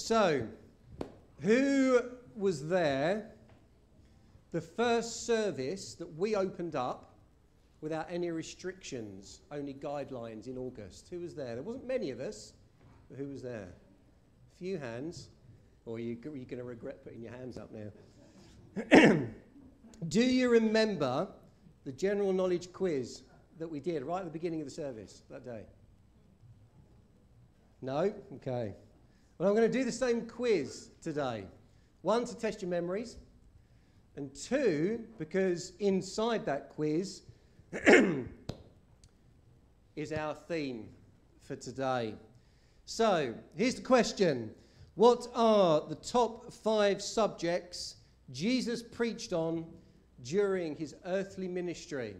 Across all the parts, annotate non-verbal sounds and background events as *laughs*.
So, who was there the first service that we opened up without any restrictions, only guidelines in August? Who was there? There wasn't many of us, but who was there? A few hands. Or you, you're going to regret putting your hands up now. *clears throat* Do you remember the general knowledge quiz that we did right at the beginning of the service that day? No? Okay. Well, I'm going to do the same quiz today. One, to test your memories, and two, because inside that quiz *clears throat* is our theme for today. So, here's the question What are the top five subjects Jesus preached on during his earthly ministry?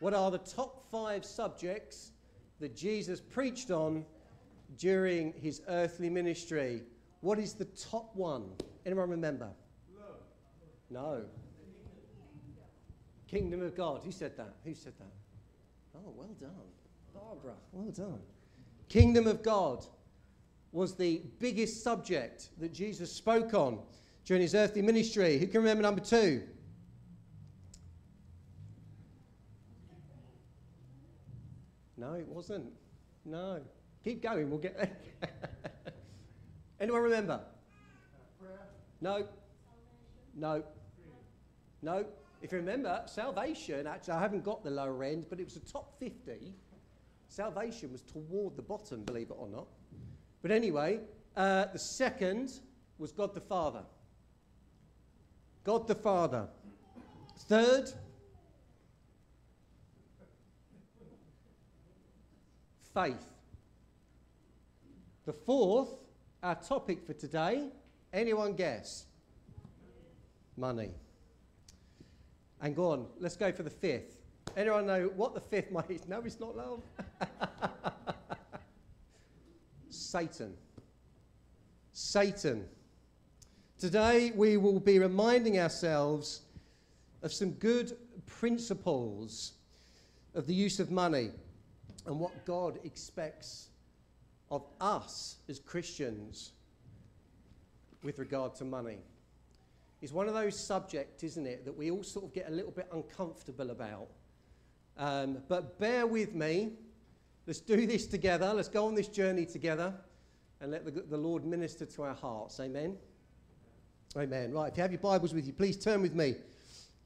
What are the top five subjects that Jesus preached on during his earthly ministry? What is the top one? Anyone remember? No. Kingdom of God. Who said that? Who said that? Oh, well done. Barbara, well done. Kingdom of God was the biggest subject that Jesus spoke on during his earthly ministry. Who can remember number two? No, it wasn't. No. Keep going, we'll get there. *laughs* Anyone remember? No. No. No. If you remember, salvation, actually, I haven't got the lower end, but it was the top 50. Salvation was toward the bottom, believe it or not. But anyway, uh, the second was God the Father. God the Father. Third, faith. The fourth, our topic for today, anyone guess? Money. And go on, let's go for the fifth. Anyone know what the fifth might *laughs* be? No, it's not love. *laughs* Satan. Satan. Today we will be reminding ourselves of some good principles of the use of money and what God expects of us as Christians with regard to money. It's one of those subjects, isn't it, that we all sort of get a little bit uncomfortable about. Um, but bear with me. Let's do this together. Let's go on this journey together and let the, the Lord minister to our hearts. Amen. Amen. Right, if you have your Bibles with you, please turn with me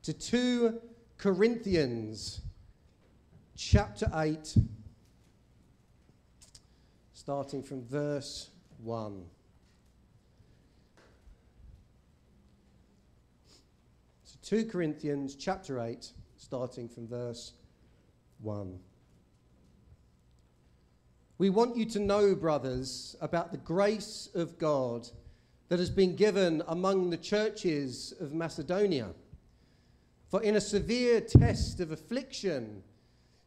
to 2 Corinthians chapter 8, starting from verse 1. So 2 Corinthians chapter 8, starting from verse 1. We want you to know, brothers, about the grace of God that has been given among the churches of Macedonia. For in a severe test of affliction,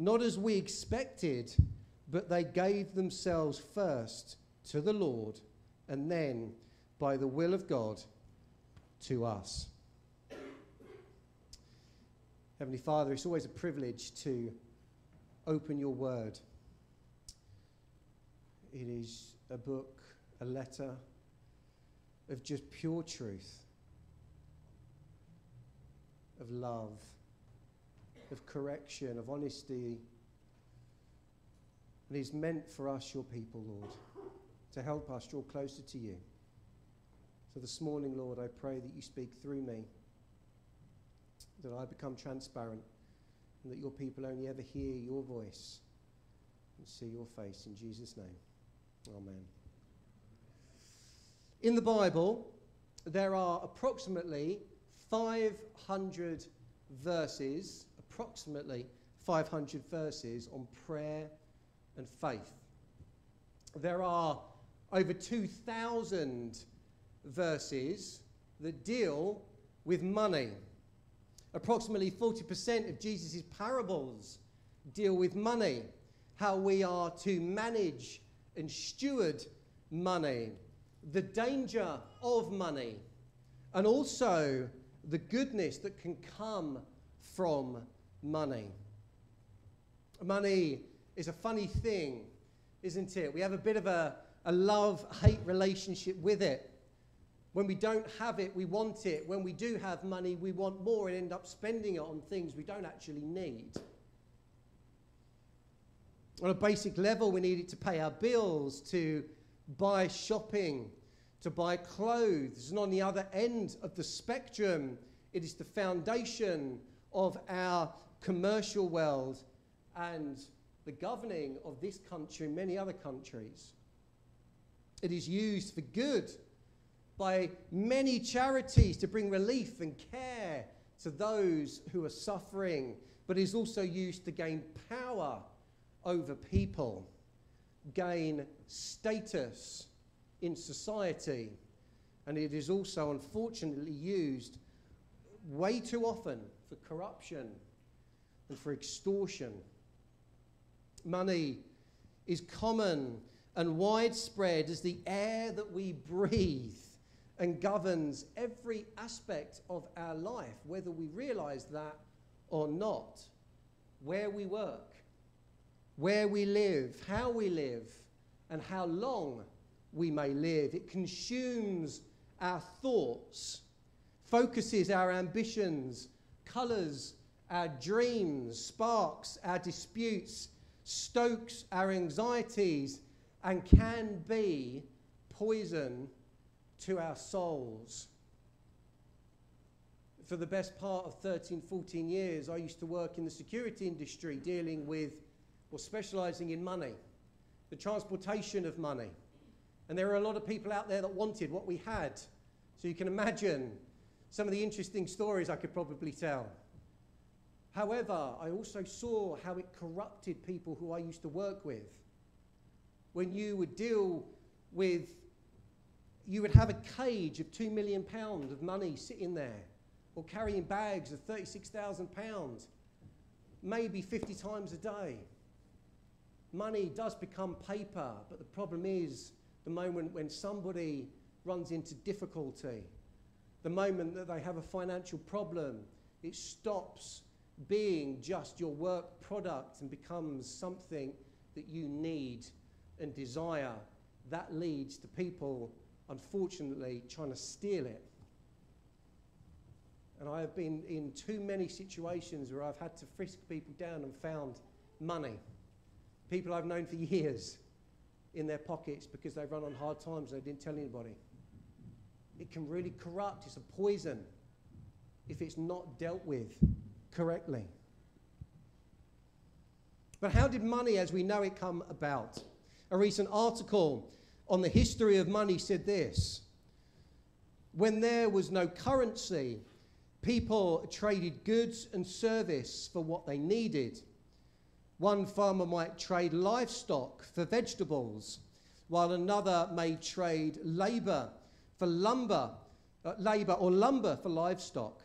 not as we expected, but they gave themselves first to the Lord and then, by the will of God, to us. Heavenly Father, it's always a privilege to open your word. It is a book, a letter of just pure truth, of love of correction, of honesty. And is meant for us, your people, Lord, to help us draw closer to you. So this morning, Lord, I pray that you speak through me, that I become transparent, and that your people only ever hear your voice and see your face. In Jesus' name, amen. In the Bible, there are approximately 500 verses approximately 500 verses on prayer and faith. There are over 2,000 verses that deal with money. Approximately 40% of Jesus' parables deal with money, how we are to manage and steward money, the danger of money, and also the goodness that can come from money. Money is a funny thing, isn't it? We have a bit of a, a love hate relationship with it. When we don't have it, we want it. When we do have money, we want more and end up spending it on things we don't actually need. On a basic level, we need it to pay our bills, to buy shopping, to buy clothes. And on the other end of the spectrum, it is the foundation of our commercial world and the governing of this country and many other countries. It is used for good by many charities to bring relief and care to those who are suffering, but is also used to gain power over people, gain status in society, and it is also unfortunately used way too often for corruption and for extortion. Money is common and widespread as the air that we breathe and governs every aspect of our life, whether we realize that or not. Where we work, where we live, how we live, and how long we may live. It consumes our thoughts, focuses our ambitions, colours our dreams, sparks our disputes, stokes our anxieties, and can be poison to our souls. For the best part of 13, 14 years, I used to work in the security industry dealing with or specializing in money, the transportation of money. And there were a lot of people out there that wanted what we had. So you can imagine some of the interesting stories I could probably tell. However, I also saw how it corrupted people who I used to work with. When you would deal with you would have a cage of £2 million of money sitting there, or carrying bags of £36,000, maybe 50 times a day. Money does become paper, but the problem is the moment when somebody runs into difficulty, the moment that they have a financial problem, it stops being just your work product and becomes something that you need and desire. That leads to people unfortunately, trying to steal it. And I have been in too many situations where I've had to frisk people down and found money. People I've known for years in their pockets because they've run on hard times and they didn't tell anybody. It can really corrupt, it's a poison if it's not dealt with correctly. But how did money as we know it come about? A recent article on the history of money said this When there was no currency, people traded goods and service for what they needed. One farmer might trade livestock for vegetables, while another may trade labor for lumber, uh, labor or lumber for livestock.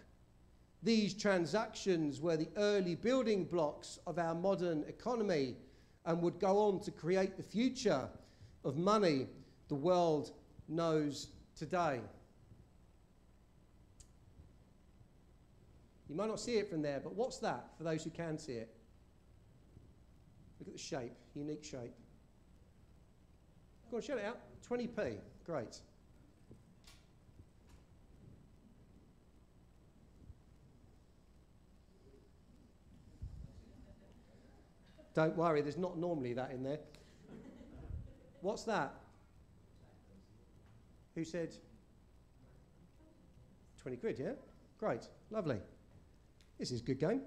These transactions were the early building blocks of our modern economy and would go on to create the future of money the world knows today. You might not see it from there, but what's that for those who can see it? Look at the shape, unique shape. Go on, shout it out. 20p. Great. Don't worry, there's not normally that in there. What's that? Who said 20 quid, yeah? Great, lovely. This is a good game.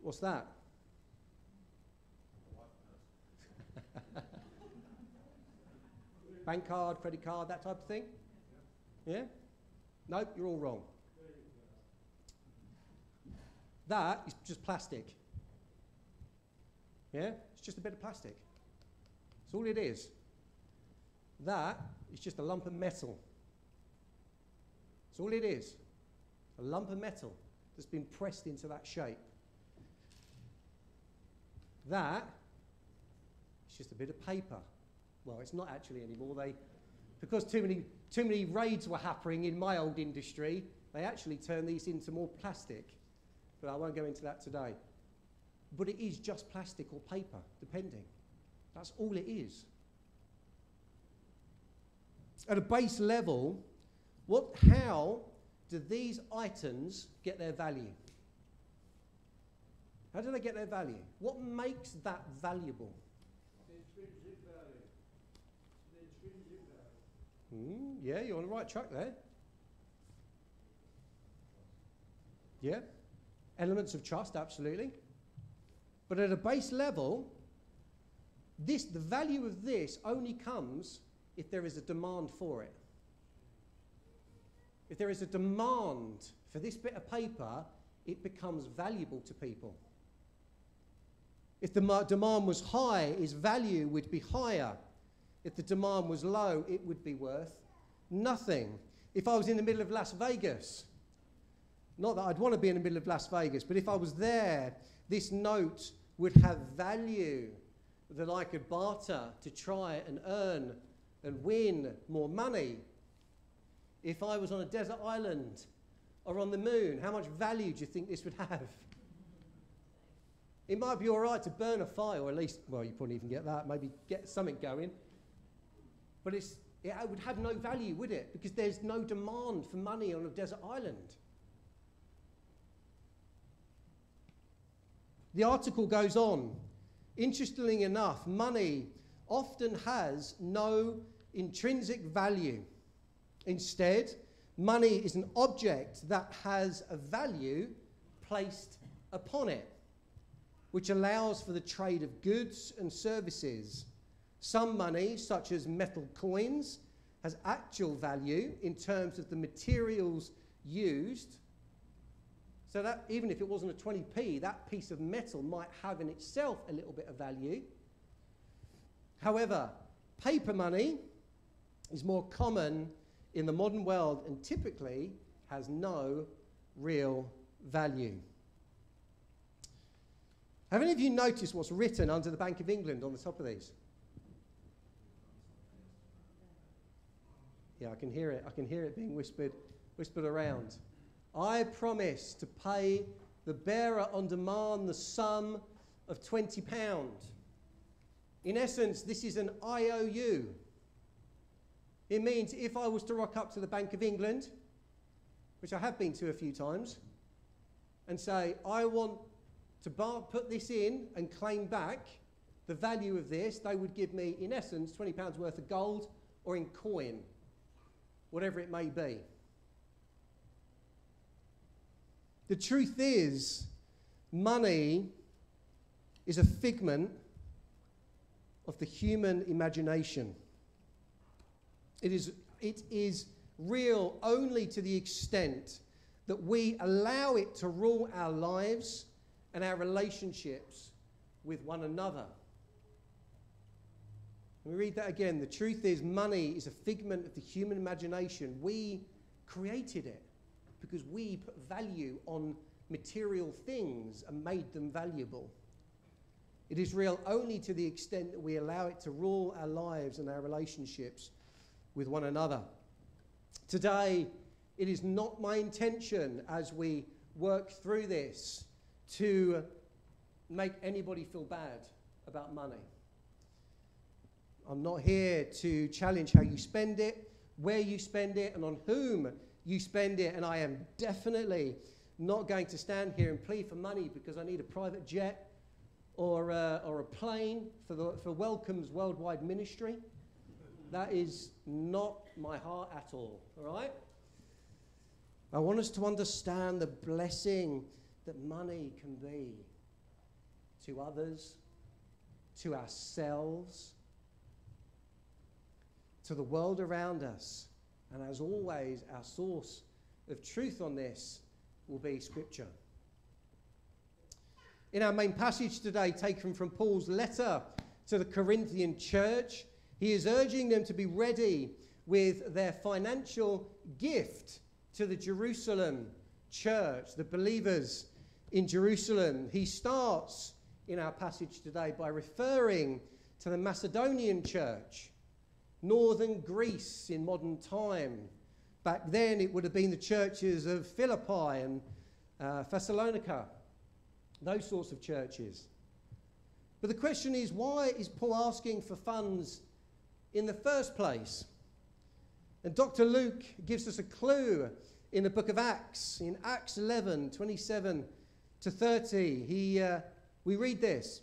What's that? Bank card, credit card, that type of thing? Yeah? Nope, you're all wrong. That is just plastic. Yeah? It's just a bit of plastic. That's all it is. That is just a lump of metal. That's all it is. A lump of metal that's been pressed into that shape. That is just a bit of paper. Well, it's not actually anymore. They, because too many, too many raids were happening in my old industry, they actually turned these into more plastic. But I won't go into that today. But it is just plastic or paper, depending. That's all it is. At a base level, what, how do these items get their value? How do they get their value? What makes that valuable? Mm, yeah, you're on the right track there. Yeah. Elements of trust, absolutely. But at a base level, this, the value of this only comes if there is a demand for it. If there is a demand for this bit of paper, it becomes valuable to people. If the demand was high, its value would be higher. If the demand was low, it would be worth nothing. If I was in the middle of Las Vegas, not that I'd want to be in the middle of Las Vegas, but if I was there, this note would have value that I could barter to try and earn and win more money. If I was on a desert island or on the moon, how much value do you think this would have? It might be all right to burn a fire, or at least, well, you probably even get that, maybe get something going. But it's, it would have no value, would it? Because there's no demand for money on a desert island. The article goes on. Interestingly enough, money often has no intrinsic value. Instead, money is an object that has a value placed upon it, which allows for the trade of goods and services. Some money, such as metal coins, has actual value in terms of the materials used so that even if it wasn't a 20p, that piece of metal might have in itself a little bit of value. However, paper money is more common in the modern world and typically has no real value. Have any of you noticed what's written under the Bank of England on the top of these? Yeah, I can hear it. I can hear it being whispered, whispered around. I promise to pay the bearer on demand the sum of £20. In essence, this is an IOU. It means if I was to rock up to the Bank of England, which I have been to a few times, and say, I want to bar- put this in and claim back the value of this, they would give me, in essence, £20 worth of gold or in coin, whatever it may be. The truth is, money is a figment of the human imagination. It is, it is real only to the extent that we allow it to rule our lives and our relationships with one another. Let me read that again. The truth is, money is a figment of the human imagination. We created it because we put value on material things and made them valuable. It is real only to the extent that we allow it to rule our lives and our relationships with one another. Today, it is not my intention as we work through this to make anybody feel bad about money. I'm not here to challenge how you spend it, where you spend it, and on whom you spend it. And I am definitely not going to stand here and plead for money because I need a private jet or, uh, or a plane for, the, for Welcome's worldwide ministry. That is not my heart at all, all right? I want us to understand the blessing that money can be to others, to ourselves, to the world around us. And as always, our source of truth on this will be Scripture. In our main passage today, taken from Paul's letter to the Corinthian church, he is urging them to be ready with their financial gift to the Jerusalem church, the believers in Jerusalem. He starts in our passage today by referring to the Macedonian church, northern Greece in modern time. Back then, it would have been the churches of Philippi and uh, Thessalonica, those sorts of churches. But the question is why is Paul asking for funds in the first place? And Dr. Luke gives us a clue in the book of Acts, in Acts 11 27 to 30. He, uh, we read this.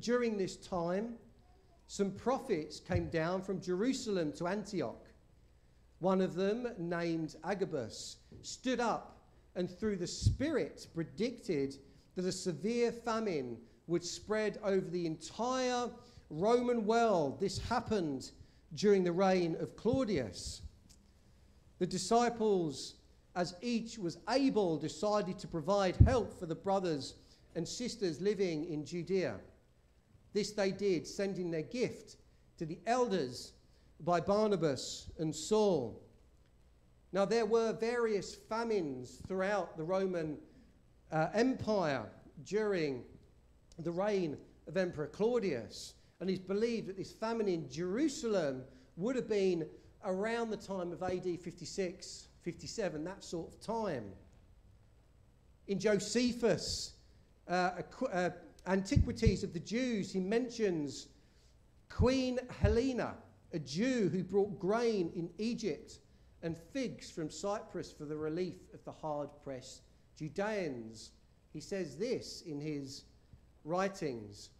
During this time, some prophets came down from Jerusalem to Antioch. One of them, named Agabus, stood up and through the Spirit predicted that a severe famine would spread over the entire Roman world. This happened during the reign of Claudius. The disciples, as each was able, decided to provide help for the brothers and sisters living in Judea. This they did, sending their gift to the elders by Barnabas and Saul. Now, there were various famines throughout the Roman uh, Empire during the reign of Emperor Claudius. And it's believed that this famine in Jerusalem would have been around the time of AD 56, 57, that sort of time. In Josephus, uh, uh, Antiquities of the Jews, he mentions Queen Helena, a Jew who brought grain in Egypt and figs from Cyprus for the relief of the hard pressed Judeans. He says this in his writings.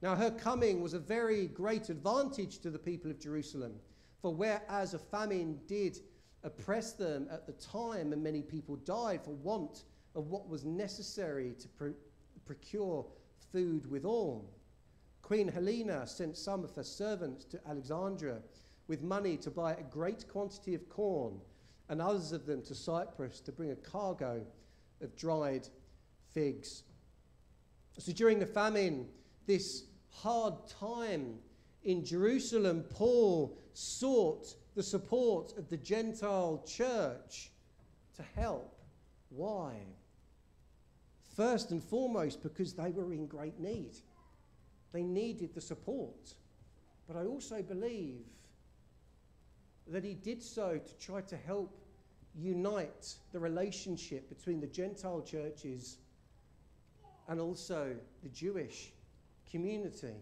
Now, her coming was a very great advantage to the people of Jerusalem, for whereas a famine did oppress them at the time, and many people died for want of what was necessary to pr- procure food withal, Queen Helena sent some of her servants to Alexandria with money to buy a great quantity of corn, and others of them to Cyprus to bring a cargo of dried figs. So during the famine, this hard time in Jerusalem, Paul sought the support of the Gentile church to help. Why? First and foremost, because they were in great need. They needed the support. But I also believe that he did so to try to help unite the relationship between the Gentile churches and also the Jewish community.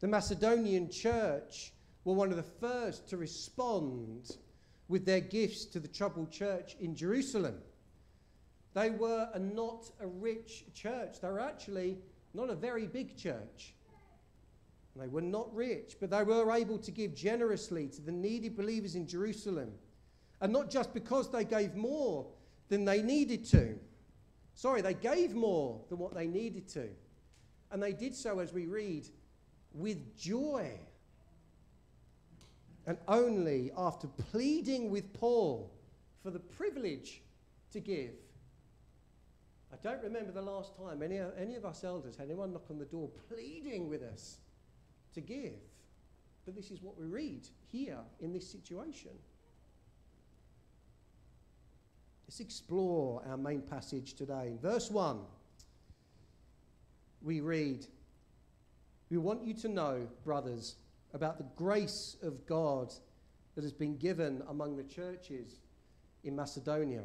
The Macedonian church were one of the first to respond with their gifts to the troubled church in Jerusalem. They were a not a rich church. They were actually not a very big church. They were not rich, but they were able to give generously to the needy believers in Jerusalem. And not just because they gave more than they needed to. Sorry, they gave more than what they needed to. And they did so, as we read, with joy. And only after pleading with Paul for the privilege to give. I don't remember the last time any, any of us elders had anyone knock on the door pleading with us to give. But this is what we read here in this situation. Let's explore our main passage today. In verse 1, we read, We want you to know, brothers, about the grace of God that has been given among the churches in Macedonia.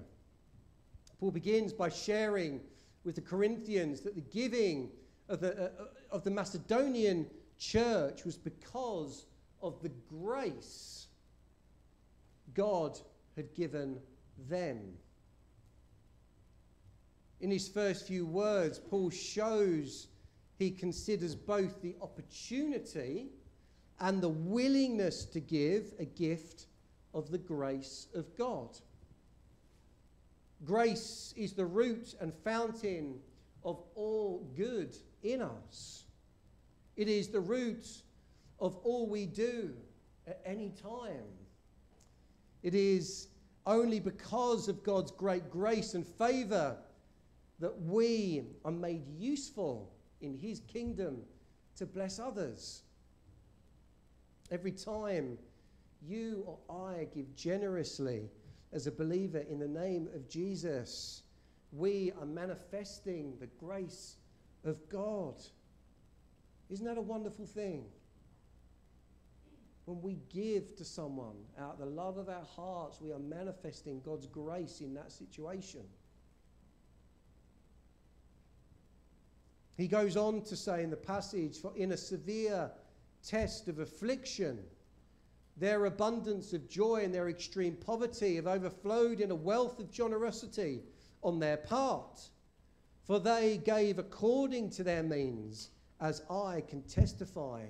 Paul begins by sharing with the Corinthians that the giving of the, uh, of the Macedonian church was because of the grace God had given them. In his first few words, Paul shows he considers both the opportunity and the willingness to give a gift of the grace of God. Grace is the root and fountain of all good in us. It is the root of all we do at any time. It is only because of God's great grace and favor that we are made useful in His kingdom to bless others. Every time you or I give generously as a believer in the name of Jesus, we are manifesting the grace of God. Isn't that a wonderful thing? When we give to someone out of the love of our hearts, we are manifesting God's grace in that situation. He goes on to say in the passage, For in a severe test of affliction, their abundance of joy and their extreme poverty have overflowed in a wealth of generosity on their part. For they gave according to their means, as I can testify,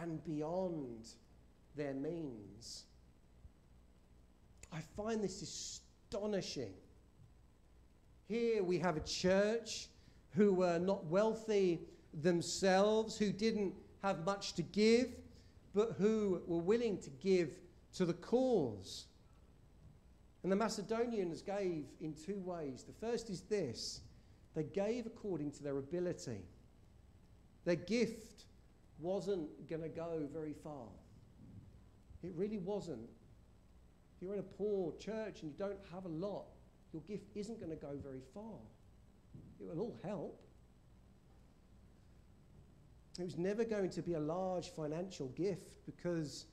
and beyond their means. I find this astonishing. Here we have a church who were not wealthy themselves, who didn't have much to give, but who were willing to give to the cause. And the Macedonians gave in two ways. The first is this they gave according to their ability. Their gift wasn't going to go very far. It really wasn't. If you're in a poor church and you don't have a lot, your gift isn't going to go very far. It will all help. It was never going to be a large financial gift because,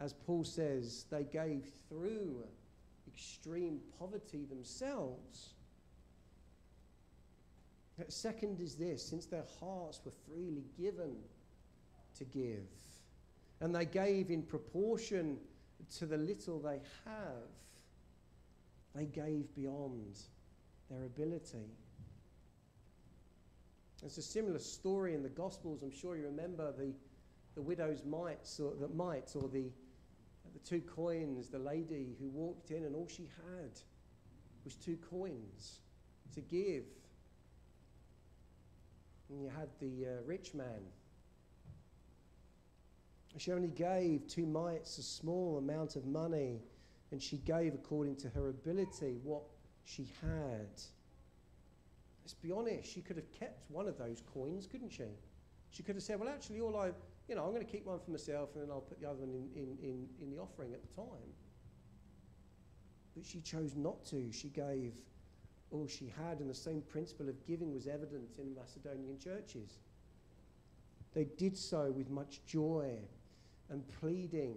as Paul says, they gave through extreme poverty themselves. Second is this since their hearts were freely given to give, and they gave in proportion to the little they have, they gave beyond their ability. There's a similar story in the Gospels. I'm sure you remember the, the widow's mites or the mites or the, the two coins, the lady who walked in and all she had was two coins to give. And you had the uh, rich man. She only gave two mites, a small amount of money, and she gave according to her ability what she had. Let's be honest, she could have kept one of those coins, couldn't she? She could have said, well, actually, all I, you know, I'm going to keep one for myself and then I'll put the other one in, in, in, in the offering at the time. But she chose not to. She gave all she had, and the same principle of giving was evident in Macedonian churches. They did so with much joy and pleading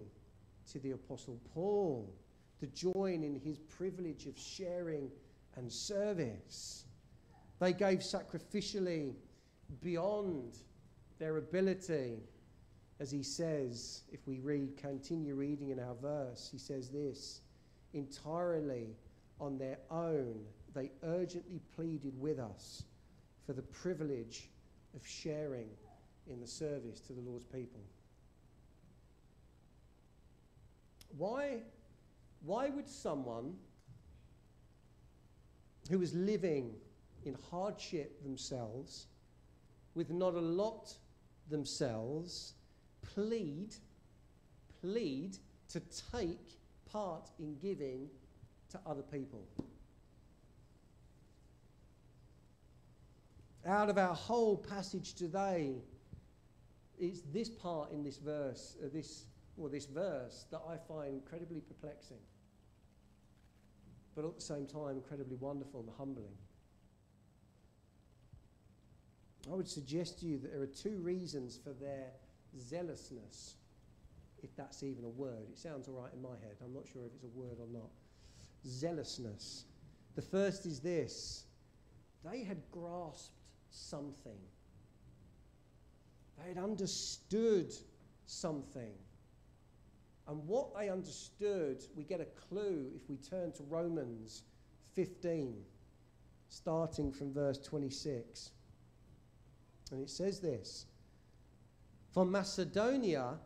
to the Apostle Paul to join in his privilege of sharing and service. They gave sacrificially beyond their ability. As he says, if we read, continue reading in our verse, he says this entirely on their own, they urgently pleaded with us for the privilege of sharing in the service to the Lord's people. Why, why would someone who was living in hardship themselves, with not a lot themselves, plead, plead to take part in giving to other people. Out of our whole passage today, it's this part in this verse, uh, this or this verse, that I find incredibly perplexing, but at the same time incredibly wonderful and humbling. I would suggest to you that there are two reasons for their zealousness, if that's even a word. It sounds all right in my head. I'm not sure if it's a word or not. Zealousness. The first is this they had grasped something, they had understood something. And what they understood, we get a clue if we turn to Romans 15, starting from verse 26. And it says this For Macedonia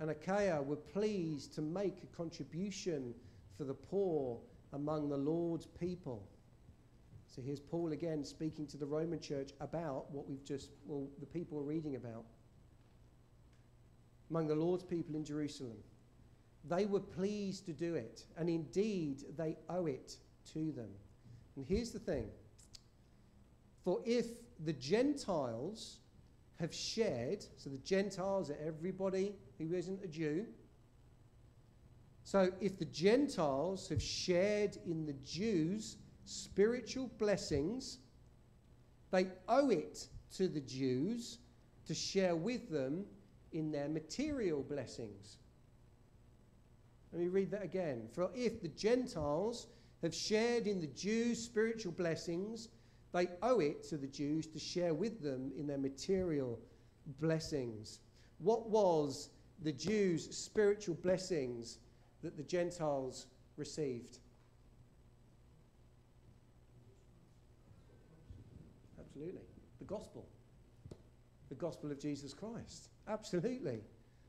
and Achaia were pleased to make a contribution for the poor among the Lord's people. So here's Paul again speaking to the Roman church about what we've just, well, the people are reading about. Among the Lord's people in Jerusalem. They were pleased to do it, and indeed they owe it to them. And here's the thing for if the Gentiles have shared, so the Gentiles are everybody who isn't a Jew. So if the Gentiles have shared in the Jews' spiritual blessings, they owe it to the Jews to share with them in their material blessings. Let me read that again. For if the Gentiles have shared in the Jews' spiritual blessings, they owe it to the Jews to share with them in their material blessings. What was the Jews' spiritual blessings that the Gentiles received? Absolutely. The gospel. The gospel of Jesus Christ. Absolutely.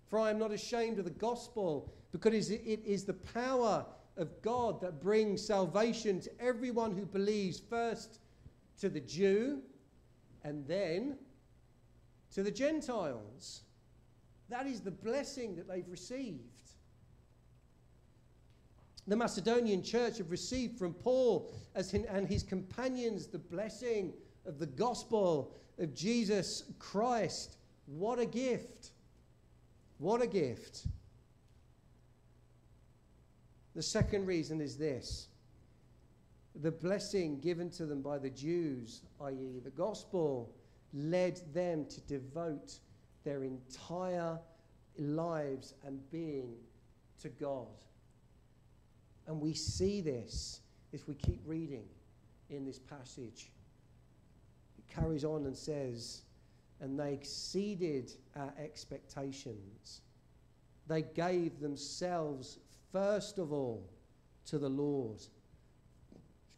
For I am not ashamed of the gospel because it is the power of God that brings salvation to everyone who believes, first to the Jew and then to the Gentiles. That is the blessing that they've received. The Macedonian church have received from Paul and his companions the blessing of the gospel of Jesus Christ. What a gift! What a gift. The second reason is this the blessing given to them by the Jews, i.e., the gospel, led them to devote their entire lives and being to God. And we see this if we keep reading in this passage. It carries on and says, and they exceeded our expectations. They gave themselves first of all to the Lord.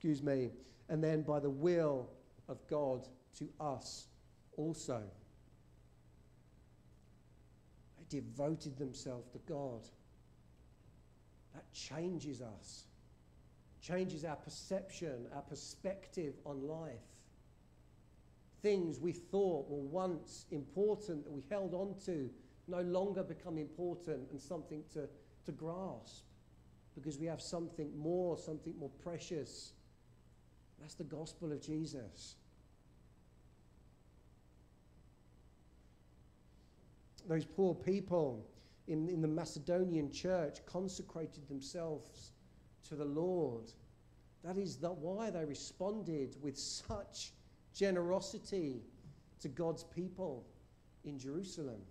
Excuse me. And then by the will of God to us also. They devoted themselves to God. That changes us, changes our perception, our perspective on life. Things we thought were once important that we held on to no longer become important and something to, to grasp because we have something more, something more precious. That's the gospel of Jesus. Those poor people in, in the Macedonian church consecrated themselves to the Lord. That is the, why they responded with such generosity to God's people in Jerusalem.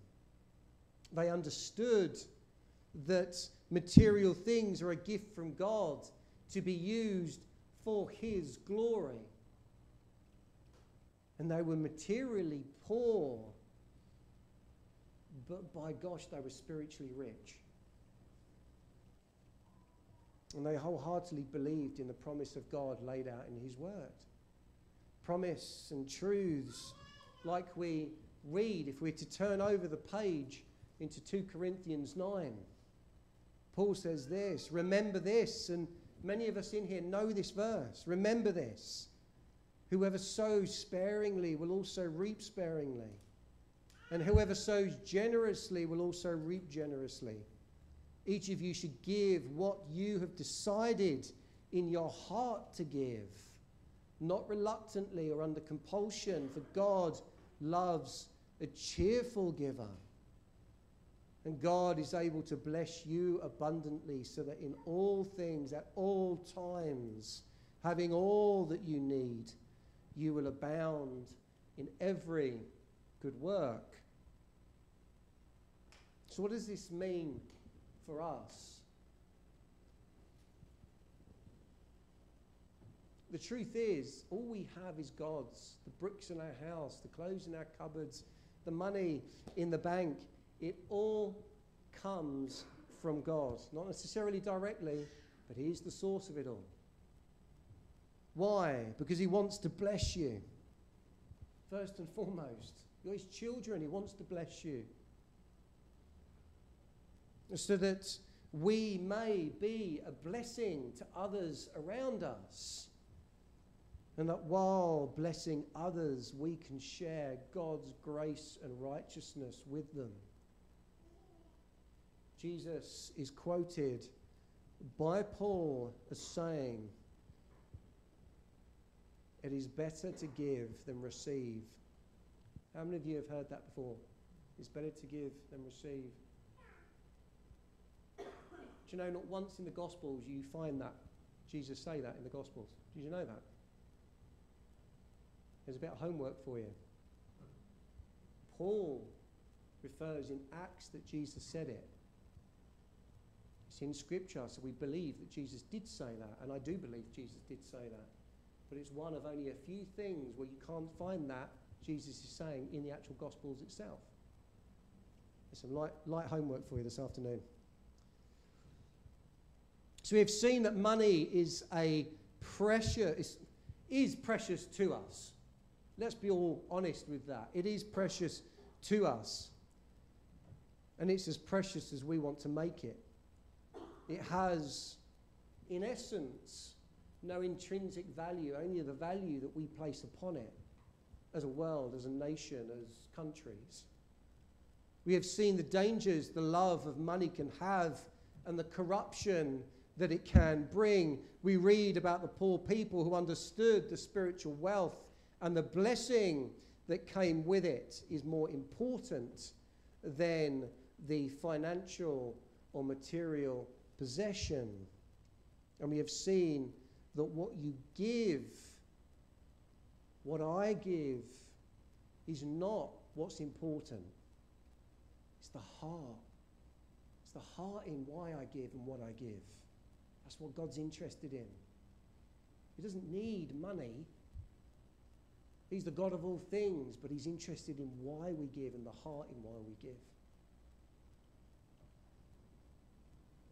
They understood that material things are a gift from God to be used for His glory. And they were materially poor, but by gosh, they were spiritually rich. And they wholeheartedly believed in the promise of God laid out in His Word. Promise and truths like we read, if we're to turn over the page into 2 Corinthians 9. Paul says this Remember this, and many of us in here know this verse. Remember this. Whoever sows sparingly will also reap sparingly, and whoever sows generously will also reap generously. Each of you should give what you have decided in your heart to give, not reluctantly or under compulsion, for God loves a cheerful giver. And God is able to bless you abundantly so that in all things, at all times, having all that you need, you will abound in every good work. So, what does this mean for us? The truth is, all we have is God's. The bricks in our house, the clothes in our cupboards, the money in the bank it all comes from God. Not necessarily directly, but He's the source of it all. Why? Because He wants to bless you. First and foremost, you're His children, He wants to bless you. So that we may be a blessing to others around us. And that while blessing others, we can share God's grace and righteousness with them. Jesus is quoted by Paul as saying, It is better to give than receive. How many of you have heard that before? It's better to give than receive. Do you know, not once in the Gospels you find that Jesus say that in the Gospels. Did you know that? There's a bit of homework for you. Paul refers in Acts that Jesus said it. In Scripture, so we believe that Jesus did say that, and I do believe Jesus did say that. But it's one of only a few things where you can't find that Jesus is saying in the actual Gospels itself. There's some light, light homework for you this afternoon. So we have seen that money is a precious is precious to us. Let's be all honest with that. It is precious to us. And it's as precious as we want to make it. It has, in essence, no intrinsic value, only the value that we place upon it as a world, as a nation, as countries. We have seen the dangers the love of money can have and the corruption that it can bring. We read about the poor people who understood the spiritual wealth and the blessing that came with it is more important than the financial or material possession. And we have seen that what you give, what I give, is not what's important. It's the heart. It's the heart in why I give and what I give. That's what God's interested in. He doesn't need money. He's the God of all things, but He's interested in why we give and the heart in why we give.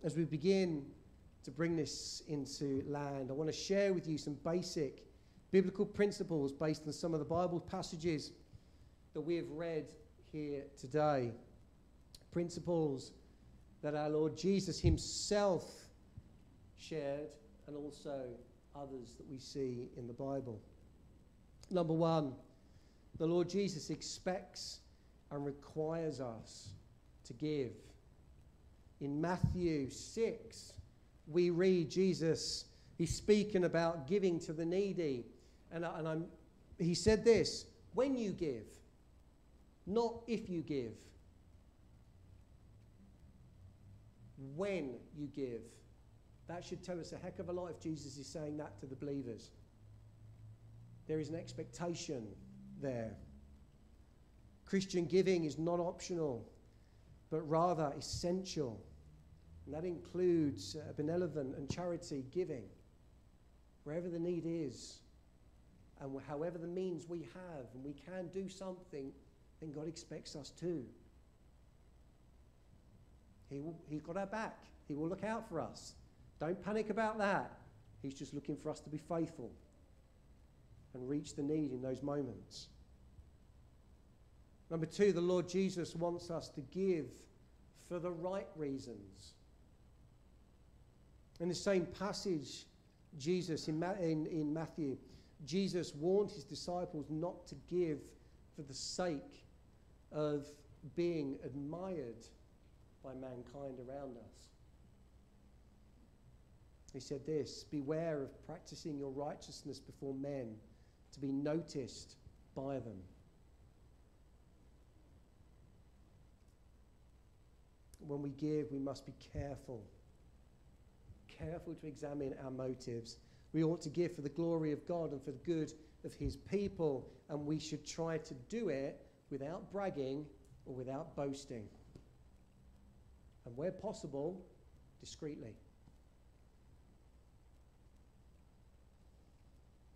As we begin to bring this into land, I want to share with you some basic biblical principles based on some of the Bible passages that we have read here today. Principles that our Lord Jesus Himself shared and also others that we see in the Bible. Number one, the Lord Jesus expects and requires us to give. In Matthew 6, we read Jesus, he's speaking about giving to the needy. And, and I'm, he said this when you give, not if you give. When you give. That should tell us a heck of a lot if Jesus is saying that to the believers. There is an expectation there. Christian giving is not optional, but rather essential. And that includes uh, benevolent and charity giving, wherever the need is, and however the means we have, and we can do something, then God expects us to. He will, he's got our back. He will look out for us. Don't panic about that. He's just looking for us to be faithful and reach the need in those moments. Number two, the Lord Jesus wants us to give for the right reasons. In the same passage, Jesus, in, in, in Matthew, Jesus warned his disciples not to give for the sake of being admired by mankind around us. He said this Beware of practicing your righteousness before men to be noticed by them. When we give, we must be careful. Careful to examine our motives. We ought to give for the glory of God and for the good of His people, and we should try to do it without bragging or without boasting. And where possible, discreetly.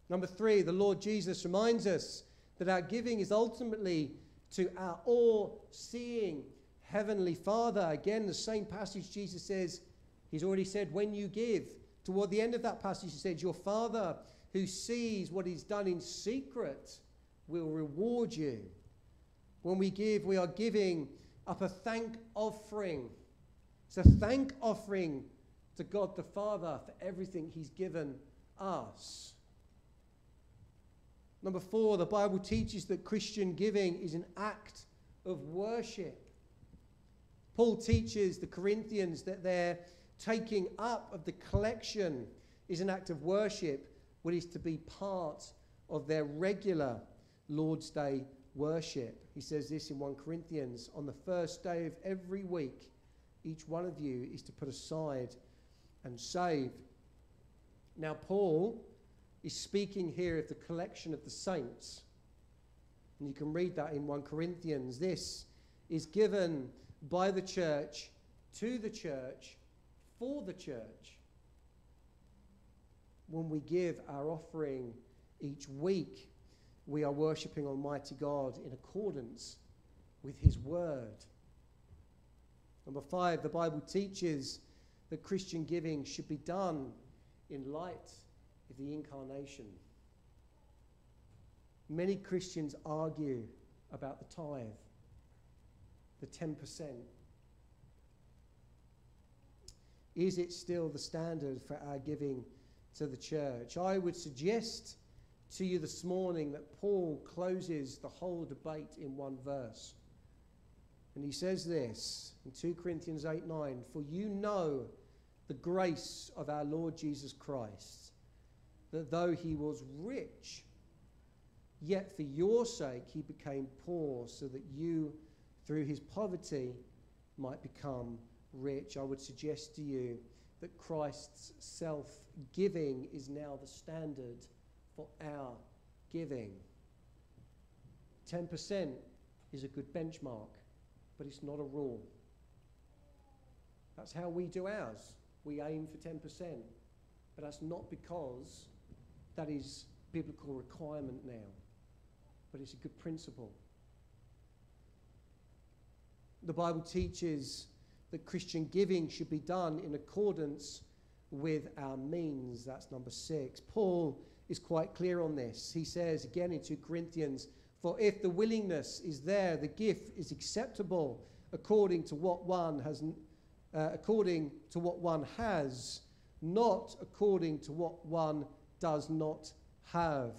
Number three, the Lord Jesus reminds us that our giving is ultimately to our all seeing Heavenly Father. Again, the same passage Jesus says, He's already said, when you give. Toward the end of that passage, He said, Your Father who sees what is done in secret will reward you. When we give, we are giving up a thank offering. It's a thank offering to God the Father for everything He's given us. Number four, the Bible teaches that Christian giving is an act of worship. Paul teaches the Corinthians that their taking up of the collection is an act of worship, what is to be part of their regular Lord's Day worship. He says this in 1 Corinthians on the first day of every week, each one of you is to put aside and save. Now, Paul is speaking here of the collection of the saints. And you can read that in 1 Corinthians. This is given by the church to the church for the church. When we give our offering each week, we are worshipping Almighty God in accordance with His Word. Number five, the Bible teaches that Christian giving should be done in light of the incarnation. Many Christians argue about the tithe, the 10%. Is it still the standard for our giving to the church? I would suggest to you this morning that Paul closes the whole debate in one verse. And he says this in 2 Corinthians 8 9 For you know the grace of our Lord Jesus Christ, that though he was rich, yet for your sake he became poor, so that you, through his poverty, might become rich. I would suggest to you that Christ's self giving is now the standard for our giving. 10% is a good benchmark but it's not a rule. That's how we do ours. We aim for 10%, but that's not because that is biblical requirement now, but it's a good principle. The Bible teaches that Christian giving should be done in accordance with our means. That's number six. Paul is quite clear on this. He says again in 2 Corinthians for if the willingness is there, the gift is acceptable according to what one has, uh, according to what one has, not according to what one does not have.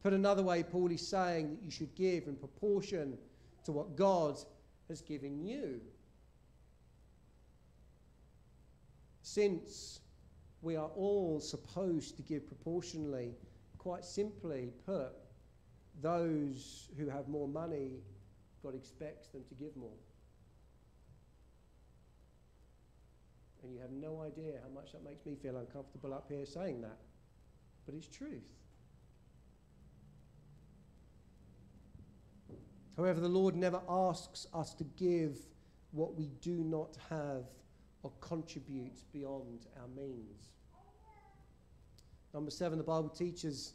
Put another way, Paul is saying that you should give in proportion to what God has given you. Since we are all supposed to give proportionally, quite simply put, those who have more money, God expects them to give more. And you have no idea how much that makes me feel uncomfortable up here saying that. But it's truth. However, the Lord never asks us to give what we do not have or contribute beyond our means. Number seven, the Bible teaches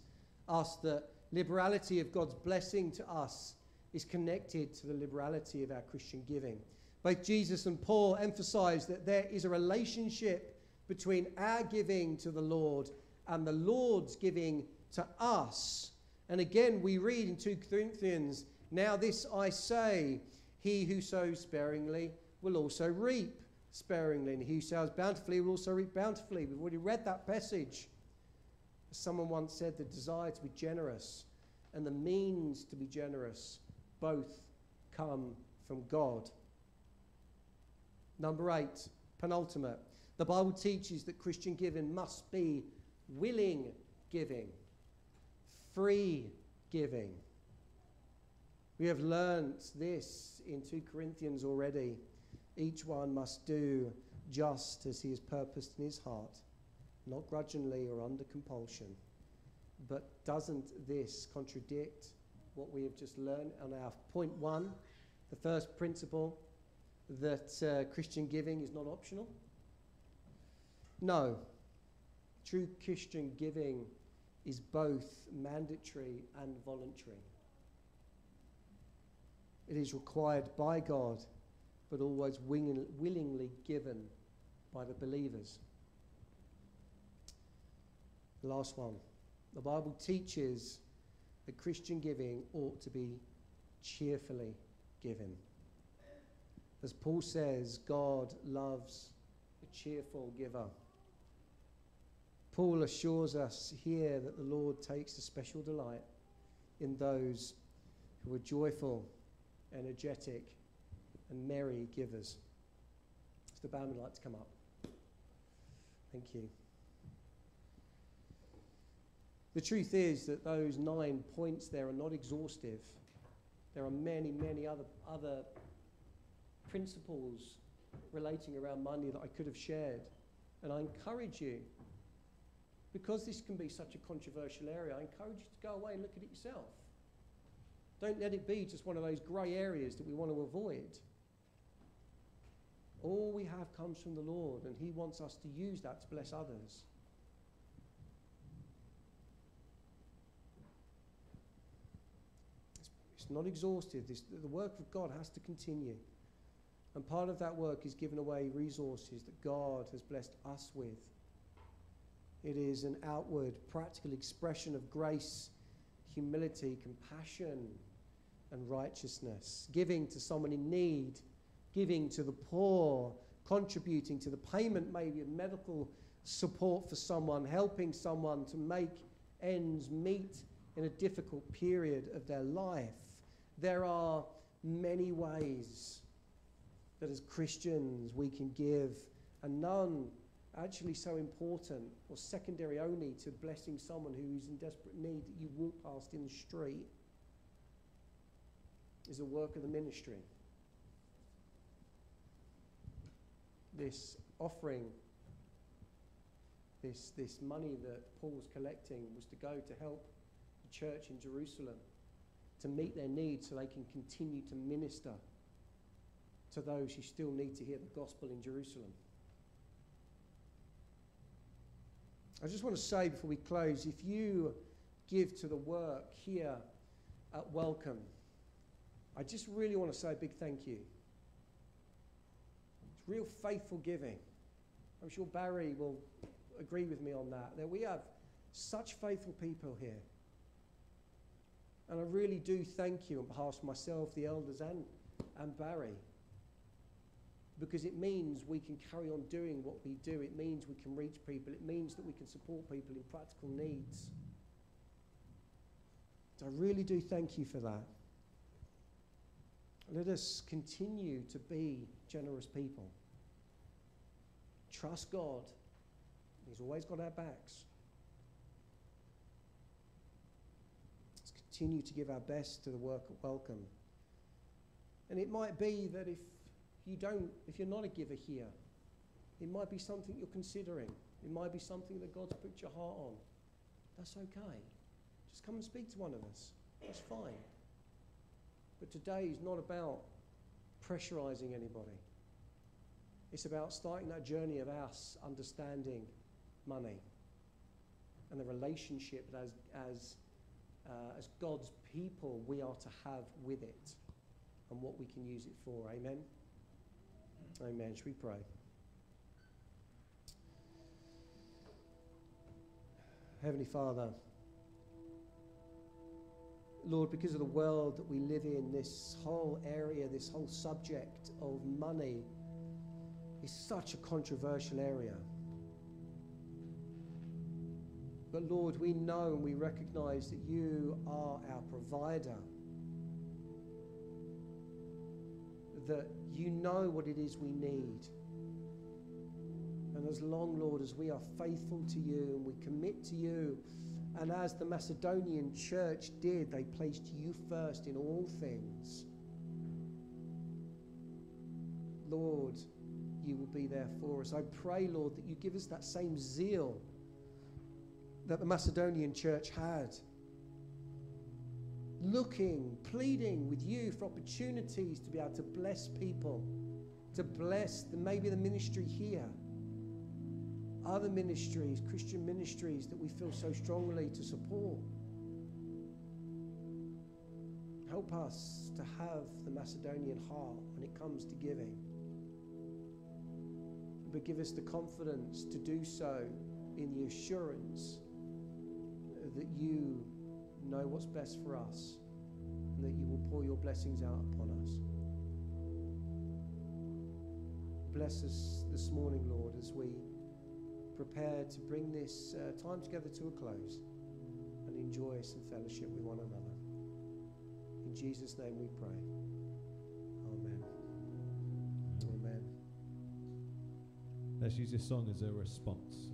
us that liberality of God's blessing to us is connected to the liberality of our Christian giving. Both Jesus and Paul emphasize that there is a relationship between our giving to the Lord and the Lord's giving to us. And again, we read in 2 Corinthians, Now this I say, he who sows sparingly will also reap sparingly, and he who sows bountifully will also reap bountifully. We've already read that passage. Someone once said the desire to be generous and the means to be generous both come from God. Number eight, penultimate. The Bible teaches that Christian giving must be willing giving, free giving. We have learnt this in 2 Corinthians already. Each one must do just as he has purposed in his heart not grudgingly or under compulsion. But doesn't this contradict what we have just learned on our point one, the first principle that uh, Christian giving is not optional? No. True Christian giving is both mandatory and voluntary. It is required by God, but always willingly given by the believers. The last one. The Bible teaches that Christian giving ought to be cheerfully given. As Paul says, God loves a cheerful giver. Paul assures us here that the Lord takes a special delight in those who are joyful, energetic, and merry givers. If the band would like to come up. Thank you. The truth is that those nine points there are not exhaustive. There are many, many other, other principles relating around money that I could have shared. And I encourage you, because this can be such a controversial area, I encourage you to go away and look at it yourself. Don't let it be just one of those grey areas that we want to avoid. All we have comes from the Lord, and He wants us to use that to bless others. It's, not exhaustive. This, the work of God has to continue. And part of that work is giving away resources that God has blessed us with. It is an outward, practical expression of grace, humility, compassion, and righteousness. Giving to someone in need, giving to the poor, contributing to the payment, maybe, of medical support for someone, helping someone to make ends meet in a difficult period of their life. There are many ways that as Christians we can give, and none actually so important or secondary only to blessing someone who is in desperate need that you walk past in the street is a work of the ministry. This offering, this, this money that Paul was collecting was to go to help the church in Jerusalem to meet their needs so they can continue to minister to those who still need to hear the gospel in Jerusalem. I just want to say before we close if you give to the work here at Welcome, I just really want to say a big thank you. It's real faithful giving. I'm sure Barry will agree with me on that. That we have such faithful people here. And I really do thank you on behalf of myself, the elders, and, and Barry. Because it means we can carry on doing what we do. It means we can reach people. It means that we can support people in practical needs. So I really do thank you for that. Let us continue to be generous people. Trust God. He's always got our backs. Let's continue to give our best to the work of welcome. And it might be that if you don't, if you're not a giver here, it might be something you're considering. It might be something that God's put your heart on. That's okay. Just come and speak to one of us. That's fine. But today is not about pressurizing anybody. It's about starting that journey of us understanding money and the relationship that as, as, uh, as God's people we are to have with it and what we can use it for. Amen? Amen. Should we pray? Heavenly Father, Lord, because of the world that we live in, this whole area, this whole subject of money is such a controversial area. But Lord, we know and we recognize that you are our provider. That you know what it is we need. And as long, Lord, as we are faithful to you and we commit to you, and as the Macedonian church did, they placed you first in all things. Lord, you will be there for us. I pray, Lord, that you give us that same zeal that the Macedonian church had. Looking, pleading with you for opportunities to be able to bless people, to bless the, maybe the ministry here other ministries, Christian ministries that we feel so strongly to support. Help us to have the Macedonian heart when it comes to giving. But give us the confidence to do so in the assurance that you know what's best for us and that you will pour your blessings out upon us. Bless us this morning, Lord, as we prepared to bring this uh, time together to a close and enjoy some fellowship with one another. In Jesus' name we pray. Amen. Amen. Let's use this song as a response.